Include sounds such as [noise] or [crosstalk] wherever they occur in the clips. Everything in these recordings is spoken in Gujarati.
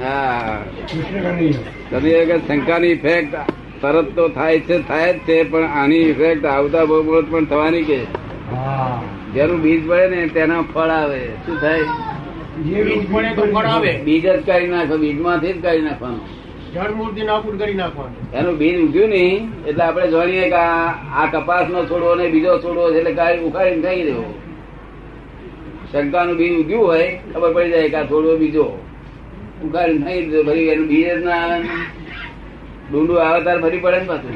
હા શંકાની ઇફેક્ટ તરત તો થાય છે થાય જ છે પણ આની ઇફેક્ટ આવતા બહુ પણ થવાની કે? જેનું બીજ પડે ને તેના ફળ આવે. શું થાય? બીજ પડે તો ફળ બીજ જ કાઢી નાખો બીજમાંથી જ કાઢી નાખવાનું. એનું બીજ ઉગ્યું નહીં એટલે આપણે જાણીએ કે આ કપાસ નો છોડવો ને બીજો છોડવો છે એટલે ઉખાડીને ખાઈ દેવો શંકાનું બીજ ઉગ્યું હોય ખબર પડી જાય કે આ થોડો બીજો. ઉખાડીને નહીં દીધો ફરી એનું બીજ જ ના આવે. ને. ડુંડું આવે તાર ફરી પડે ને પાછું.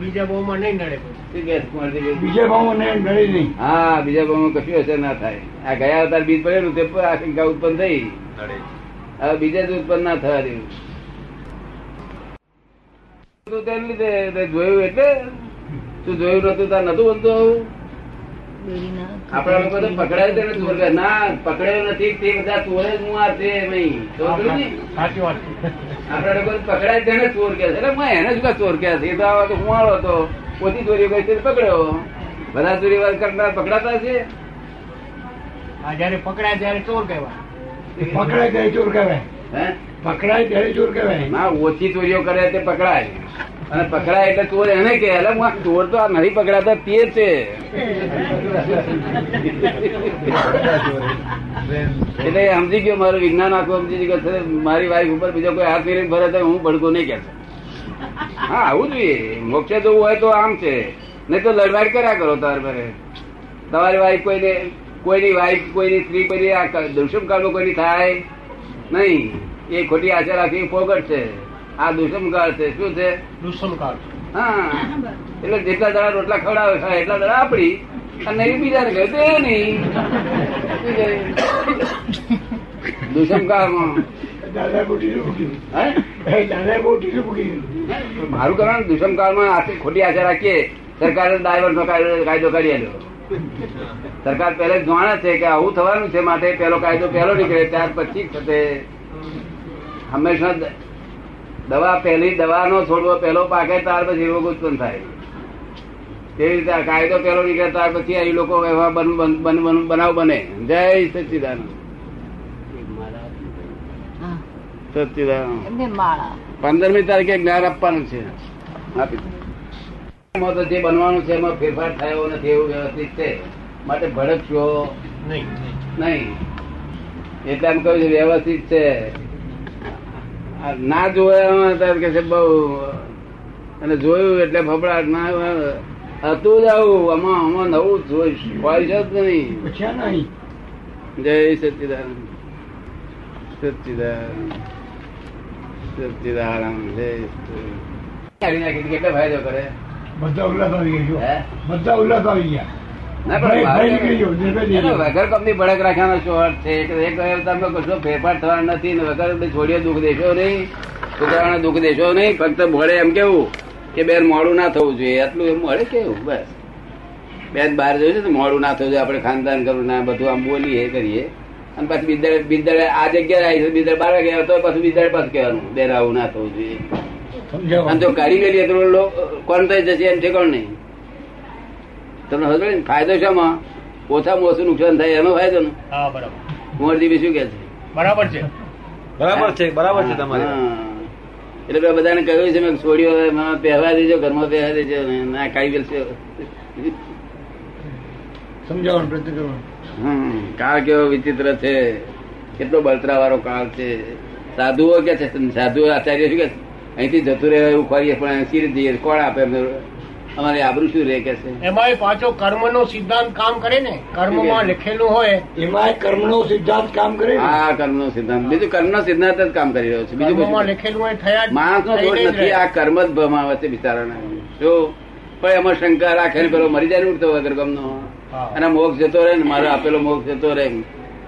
બીજા ભાવમાં નહીં નડે પછી. શું કહે છે કુંવરજીભાઈ? બીજા ભાવ ને નડે નહીં. હા બીજા ભાવમાં કશું અસર ના થાય. આ ગયા અવતાર બીજ પડેલું તે આ શંકા ઉત્પન્ન થઈ. હવે બીજા જ ઉત્પન્ન ના થવા દેવું તું તેને લીધે જોયું એટલે? તું જોયું નતું? તાર નતું બનતું આવું? આપણા લોકો તો પકડાય તેને ચોર ના પકડાયો નથી. તે બધા ચોરે જ હું આ તે નહીં. સાચી વાત. આપણા લોકો પકડાય તેને ચોર કે એટલે હું એને શું ચોર કે છે. એ તો આવા તો હુંવાળો હતો ઓછી ચોરી કરી પકડ્યો. બધા ચોરી વાર કરનાર પકડાતા છે આ જયારે પકડાય ત્યારે ચોર કહેવાય. પકડાય ત્યારે ચોર કહેવાય. હે? પકડાય ત્યારે ચોર કહેવાય. ના ઓછી ચોરીઓ કરે તે પકડાય. અને પકડાય એટલે ચોર એને કે એટલે ચોર તો આ નહીં પકડાતા તે છે. એટલે સમજી ગયો, મારું વિજ્ઞાન આખું સમજી ગયો મારી વાઈફ ઉપર બીજો કોઈ હાથ ફેરી ભરે તો હું ભડકો નહીં કે હા, આવું જોઈએ મોક્ષે જવું હોય તો આમ છે. નહીં તો લડવાડ કર્યા કરો તાર ભરે તમારી વાઈફ કોઈને, કોઈની વાઈફ કોઈની સ્ત્રી કોઈની આ દુષ્મ કાળમાં કોઈની થાય નહીં. એ ખોટી આશા રાખી ફોગટ છે. આ દુષ્મ કાળ છે. શું છે? દુષ્મકાળ હા. એટલે જેટલા દડા રોટલા ખવડાવે ખાય એટલા દડા આપડી. અને એ બીજાને કહે તે નહીં. શું દુષ્મ કાળમાં દાદા બોટીનું મૂક્યું હે? એ દાદા બોટીનું મૂક્યું મારું કારણ દુષ્મ કાળમાં આખી ખોટી આશા રાખીએ. સરકારે ડાયવર્સ નો કાયદો કાયદો કરી આપ્યો. સરકાર પહેલે જ જાણે છે કે આવું થવાનું છે માટે પેલો કાયદો પહેલો નીકળે ત્યાર પછી જ થશે. હંમેશા દવા પહેલી દવાનો છોડવો પહેલો પાકે ત્યાર પછી રોગ ઉત્પન્ન થાય. તેવી રીતે આ કાયદો પહેલો નીકળે ત્યાર પછી અહીં લોકો એવા બન- બન- બન- બન- બનાવ બને. જય માળા. પંદરમી તારીખે જ્ઞાન આપવાનું છે. આપી એમાં તો જે બનવાનું છે એમાં ફેરફાર થયો નથી એવું વ્યવસ્થિત છે. માટે ભડકશો. નહીં. નહીં. એટલે એમ કહ્યું છે વ્યવસ્થિત છે. ના જોયા ત્યારે કે છે બહુ. અને જોયું એટલે ફફડાટ ના હતું જ આવું. આમાં આમાં નવું જોઈશ. હોય છે જ નહીં. જય સચિદાન સચિદાન સચિદાનંદ જય કેટલો ફાયદો કરે બધા ઉલ્લાસ આવી ગયા બધા ઉલ્લાસ આવી ગયા. વગર કંપની ભડક રાખવાનો શું અર્થ છે અવતારમાં કશો ફેરફાર થવાનો નથી ને વગર છોડીએ દુઃખ દેશો નહીં. છોકરાઓને દુઃખ દેશો નહીં. ફક્ત ભળે એમ કેવું કે બેન મોડું ના થવું જોઈએ. આટલું એમ મળે કેવું? બસ. બેન બહાર જોયું છે ને મોડું ના થવું જોઈએ. આપણે ખાનદાન કરવું ના બધું આમ બોલીએ કરીએ. અને પછી બિદ્દાડે બિદ્દાડે આ જગ્યાએ આવી છે. બિદ્દાડે બાર વાગે તો પછી બિદ્દાડે પાછું કહેવાનું બેન આવું ના થવું જોઈએ. અને જો કરી ગયેલી તો કોણ થઈ જશે એમ છે કોણ નહીં? તમને ને? ફાયદો શામાં? ઓછામાં ઓછું નુકસાન થાય એનો ફાયદો ને? હા બરાબર. કુંવરજી શું કે છે? બરાબર છે. બરાબર છે બરાબર છે તમારે હા. એટલે મેં બધાને કહ્યું છે મેં છોડ્યો પહેરવા દેજો ઘરમાં પહેરવા દેજો ના કાઢી છે સમજાવવાનું પ્રયત્ન કરવાનો હમ. કાળ કેવો વિચિત્ર છે. કેટલો બળતરા વાળો કાળ છે. સાધુઓ કે છે? સાધુ આચાર્ય શું કે અહીંથી જતું રહે એવું કરીએ પણ સીર જઈએ? કોણ આપે અમને? અમારે આબરૂ શું રહે કે છે? એમાં પાછો કર્મનો સિદ્ધાંત કામ કરે ને. કર્મમાં લખેલું હોય. એમાં કર્મનો સિદ્ધાંત કામ કરે હા આ કર્મનો સિદ્ધાંત. બીજું કર્મનો સિદ્ધાંત જ કામ કરી રહ્યો છે. બીજું કર્મમાં લખેલું હોય થયા જ- માણસ નો દોષ નથી. આ કર્મ જ ભમાવે છે બિચારાને. જો પણ એમાં શંકા રાખે ને પેલો મરી જાય ને ઉઠતો વગર ગમનો. અને મોક્ષ જતો રહે ને મારો આપેલો મોક્ષ જતો રહે.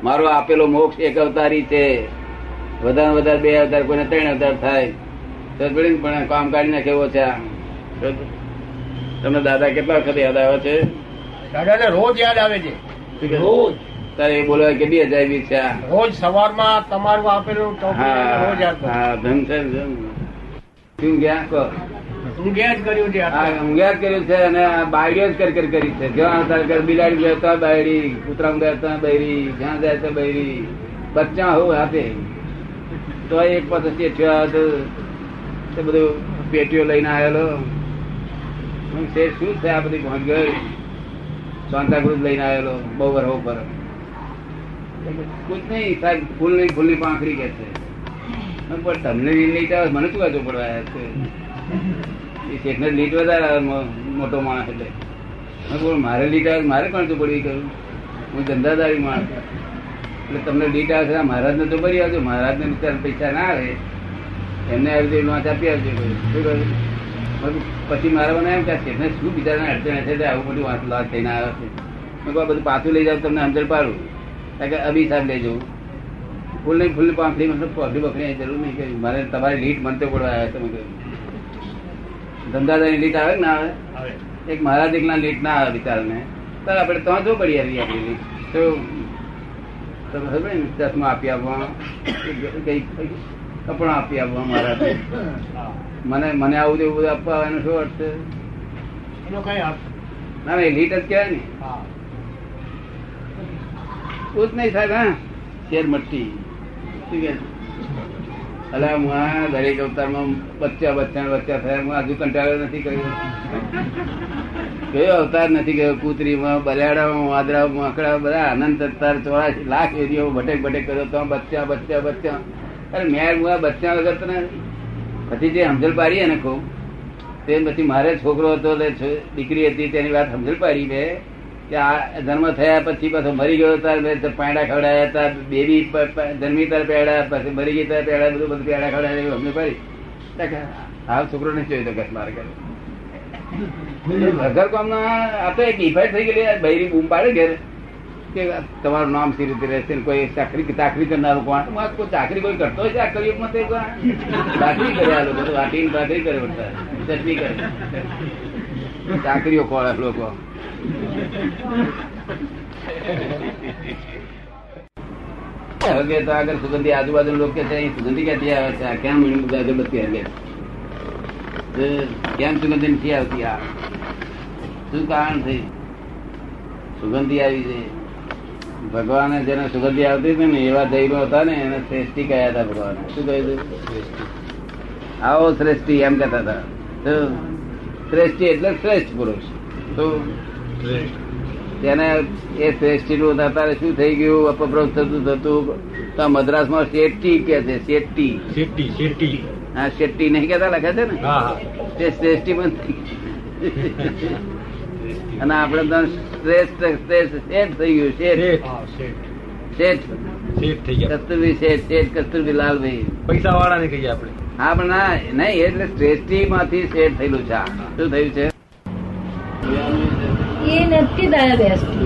મારો આપેલો મોક્ષ એક અવતારી છે. વધારે વધારે બે અવતાર કોઈને ત્રણ અવતાર થાય. તો ને પણ કામ કાઢી નાખે એવો છે તમને દાદા કેટલા વખત યાદ આવ્યો છે? દાદાને રોજ યાદ આવે છે. રોજ. તારે એ બોલવા કેટલી અજાયબી છે રોજ સવારમાં તમારું આપેલું રોજ યાદ હા ધન છે. શું ગયા? કહો. ગયા જ કર્યું છે હા ઊંઘ્યા જ કર્યું છે અને બાયડીઓ જ કર કરી કરી છે. જ્યાં ઘર બિલાડી જાય તો બાયડી કૂતરામાં ગયા તો બાયડી જ્યાં જાય તો બચ્ચા હોવ આપે તો એક પાસે આવ્યો તો બધું પેટીઓ લઈને આવેલો. હું છે શું છે આ બધી ભાંગર શાંતાકૃત લઈને આવેલો બહુ વર ઉપર કુછ નહીં સાહેબ ફૂલ નહીં ફૂલની પાંખડી કે છે. પણ તમને લીલ નહીં આવે મને શું વાંચો પડવા છે? એ શેઠને લીટ વધારે મોટો માણસ એટલે. મારે લીટ આવે મારે પણ તો પડી કરું? હું ધંધાદારી માણસ. એટલે તમને લીટ આવે મહારાજને તો ભરી આવજો. મહારાજને બિચારા પૈસા ના આવે. એમને આવી રીતે નોંધ આપી આવજો શું કહ્યું? પછી મારા મને એમ કે છે શું બિચારાને અડચણ છે આવું બધું વાંચ લાજ થઈને આવ્યો છે. મેં કહું, બધું પાછું લઈ જાવ તમને સમજણ પાડું. કારણ કે અભી સાહેબ લઈ જવું ફૂલ નહીં ફૂલ પાંખડી મતલબ પગડી બકડી જરૂર નહીં. કહ્યું મારે તમારી લીટ મનતો પડવા આવ્યા તમે કહ્યું ધંધાદારી લીટ આવે કે ના આવે? એક મહારાજ એકલા લીટ ના આવે બિચારાને. તો આપણે તો જો પડી આવી આપણી લીટ. તો તમે ખબર ચશ્મા આપી આપવા કઈ કપડા આપી આપવા મારા મને મને આવું જેવું બધું આપવા એનો શું અર્થ છે? ના ના એલિટ જ કહેવાય ને. કુછ નહીં સાહેબ હા. શેર મટ્ટી. શું હું આ દરેક અવતારમાં બચ્ચા બચ્ચા બચ્ચા થયા. હું હજુ કંટાળો નથી કર્યો. કયો અવતાર નથી ગયો કૂતરીમાં બલાડામાં વાદરામાં આંકડા બધા આનંદ અવતાર ચોરાશી લાખ એરિયો ભટેક ભટેક કર્યો. તો બચ્ચા બચ્ચા બચ્ચા. અરે મેર હું આ બચ્ચા વગર તને પછી જે સમજણ પાડી એને કહું તે પછી મારે છોકરો હતો એટલે દીકરી હતી તેની વાત સમજણ પાડી મેં કે આ જન્મ થયા પછી પાછો મરી ગયો હતા મેં તો ખવડાયા હતા બેબી જન્મી તાર પેડા પછી મરી ગઈ તાર પેડા બધું બધું પેડા ખવડાયા એવું સમજણ પાડી. હાલ છોકરો નહીં જોયો તો કે મારે ઘરે ઘર કામ આ તો એક ઇફેક્ટ થઈ ગયેલી બૈરી બૂમ પાડે ઘેર. કે તમારું નામ સી રીતે રહેશે કોઈ ચાકરી ચાકરી કરનારું કોણ? કોઈ ચાકરી કોઈ કરતો હોય ચાકરી કરે આ લોકો તો વાટીને ભાખરી કરે ચટણી કરે. ચાકરીઓ ખોળે લોકો. હગે તો આગળ સુગંધી આજુબાજુ લોકો કે સુગંધી ક્યાંથી આવે છે? કેમ અગરબત્તી હગે કેમ સુગંધી નથી આવતી? આ શું કારણ થઈ સુગંધી આવી છે. ભગવાને જેને સુગંધી આવતી હતી ને એવા જૈનો હતા ને એને શ્રેષ્ઠી કહ્યા હતા ભગવાન? શું કહ્યું આવો શ્રેષ્ઠી એમ કહેતા હતા. શ્રેષ્ઠી એટલે શ્રેષ્ઠ પુરુષ. તો તેને એ શ્રેષ્ઠી નું અત્યારે શું થઈ ગયું? અપપ્રવ થતું થતું તો મદ્રાસમાં શેટ્ટી કે છે? શેટ્ટી. શેટ્ટી શેટ્ટી. હા શેટ્ટી નહીં કેતા લખે છે ને? તે શ્રેષ્ઠી પણ થઈ [laughs] અને આપણે તો શ્રેષ્ઠ શ્રેષ્ઠ શેઠ થઈ ગયું શેઠ શેઠ શેઠ થઈ ગયા કસ્તુરભી શેઠ શેઠ કસ્તુરભી લાલભાઈ પૈસા વાળા ને કહીએ આપણે હા પણ ના નહીં એટલે શ્રેષ્ઠી માંથી શેઠ થયેલું છે શું થયું છે એ નથી દાદા બેસતું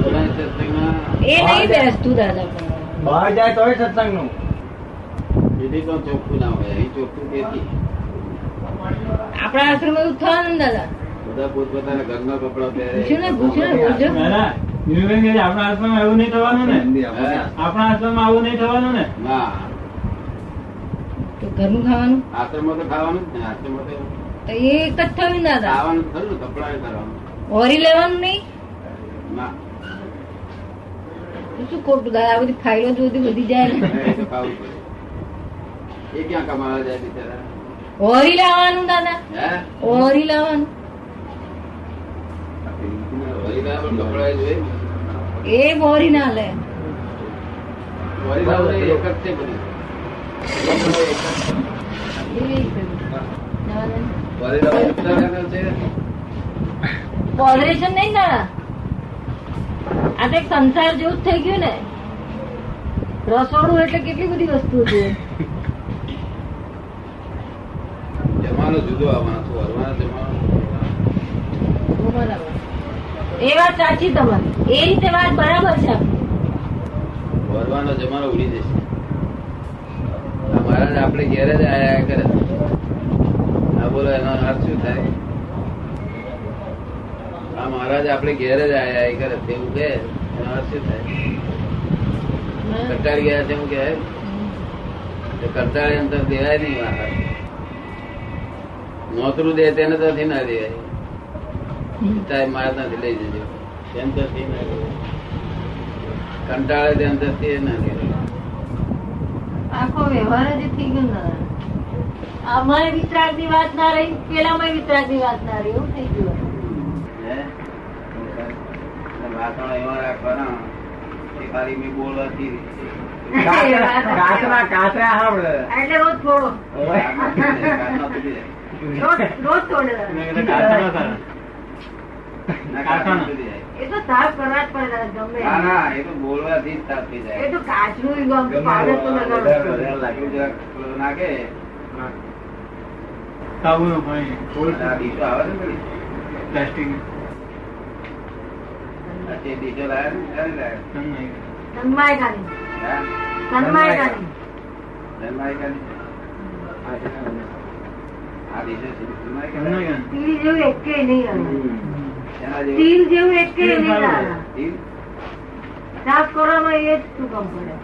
એ નહીં બેસતું દાદા બહાર જાય તોય સત્સંગનું વિધિ તો ચોખ્ખું ના હોય અહીં ચોખ્ખું તેથી આપણા આશ્રમ એવું થવાનું દાદા. બધા પોતપોતાના ઘરના કપડા કે આપણા આશ્રમમાં એવું નહીં થવાનું ને? આપણા આશ્રમમાં આવું નહીં થવાનું ને? ના. ઘરનું ખાવાનું? આશ્રમમાં તો ખાવાનું જ ને આશ્રમમાં તો તો એ એક જ થયું ને ખાવાનું ખરું કપડા કરવાનું હોરી લેવાનું નહીં? ના. શું ખોટું દાદા? બધી ફાઇલો જોતી બધી જાય એ ક્યાં કમાવા જાય બિચારા? હોરી લાવવાનું દાદા? ઓરી લાવવાનું વરીના પણ કપડા એ જોઈએ ને. એ હોરી ના લે વરીના તો એક જ છે બધી એ દાદા. વરીના બોરી ના લે. નહીં આ તો એક સંસાર જેવું જ થઈ ગયું ને. રસોડું એટલે કેટલી બધી વસ્તુ છે જમાનો જુદો આવવાનો જમાનો. બરાબર. એ વાત સાચી તમારી. એ રીતે વાત બરાબર છે ભરવાનો જમાનો ઉડી જશે. આ મહારાજ આપણે ઘેરે જ આયા કરે. આ બોલો એનો અર્થ શું થાય? આ મહારાજ આપણે ઘેરે જ આયા એ કરે. તેવું કે એનો અર્થ શું થાય? કંટાળી ગયા છે કે તો કંટાળી અંતર દેવાય નહીં મહારાજ. નોતરું દે તેને તો નથી ના દેવાય. ટાઈમ માર નથી લઈ જજો. તેમ તો થી ના દેવાય કંટાળે તે અંતરથી ના દેવાય આખો વ્યવહાર જ થઈ ગયો અમારે વિતરાગની વાત ના રહી પેલામાં વિતરાગની વાત ના રહી એવું થઈ ગયું. હે? એવા રાખવાના કે ખાલી મેં બોલવાથી કાચરા કાચરા આવડે એટલે રોજ થોડો. રોજ થોડો કાચના સારા. ના, કાચમાં તૂટી જાય. એ તો સાફ કરવા જ પડે ગમે ના ના એ તો બોલવાથી જ સાફ થઈ એ તો કાચનું પાવડર તો લગાડવું લાગ્યું જરાક પેલું નાખે સાબુનું પાણી. આ ડીશો આવે છે ને પ્લાસ્ટિક. ડીશો લાવે ને ક્યારે લાવે? સન્માય ખાલી હા? સન્માય ખાલી ધનભાઈ કાઢી. આ ડીશો છે, ધનભાઈ એમને કાઢી. કેમ? સ્ટીલ જેવું એકે નહીં આવે? સ્ટીલ જેવું એક કે? સાફ કરવામાં એ જ કામ પડે?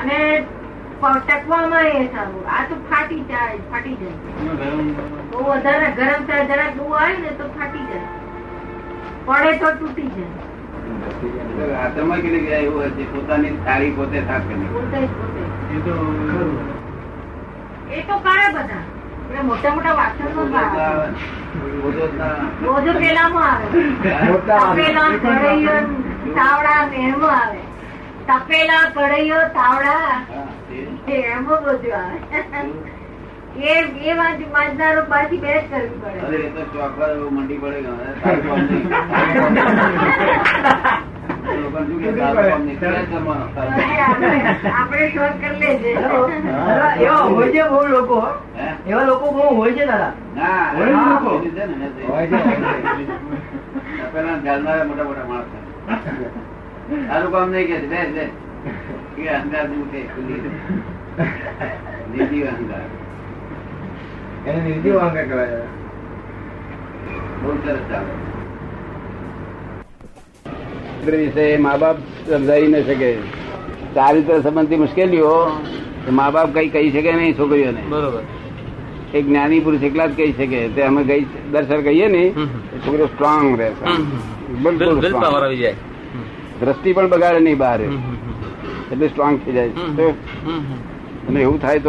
અને ટકવામાં એ સારું. આ તો ફાટી જાય ફાટી જાય. બહુ વધારે ગરમ થાય જરાક બહુ આવે ને તો ફાટી જાય. પડે તો તૂટી જાય. હાથમાં કેટલી ગયા એવું પોતાની થાળી પોતે સાફ કરી પોતે પોતે એ તો એ તો કાઢે બધા. મોટા મોટા ના આવે. પેલામાં તપેલા કઢાઈઓ તાવડા એમાં આવે. તપેલા કઢાઈઓ તાવડા હા, એ. એમાં બધું આવે. એ એ વાત માજનારો પાછી બે જ કરવી પડે. મંડી પડે [laughs] એવા લોકો લોકો બહુ હોય છે દાદા લોકો? મોટા મોટા માણસ તારું કામ નહીં કે છે એને નિધિ અંગે કહેવાય બહુ સરસ ચાલે વિશે મા બાપ સમજાવી ન શકે. ચારિત્ર સંબંધી મુશ્કેલીઓ મા બાપ કઈ કહી શકે નહીં છોકરીઓને. બરોબર. એક જ્ઞાની પુરુષ એકલા જ કહી શકે. તે અમે ગઈ દર્શન કહીએ ને. છોકરો સ્ટ્રોંગ રહેશે બિલકુલ દ્રષ્ટિ પણ બગાડે નહીં બહાર. એટલે સ્ટ્રોંગ થઈ જાય. અને એવું થાય તો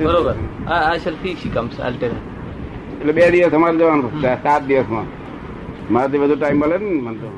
બરોબર. આ શક્તિ શી એટલે બે દિવસ અમારે જવાનું. સાત દિવસમાં. મારાથી બધો ટાઈમ મળે ને મને તો.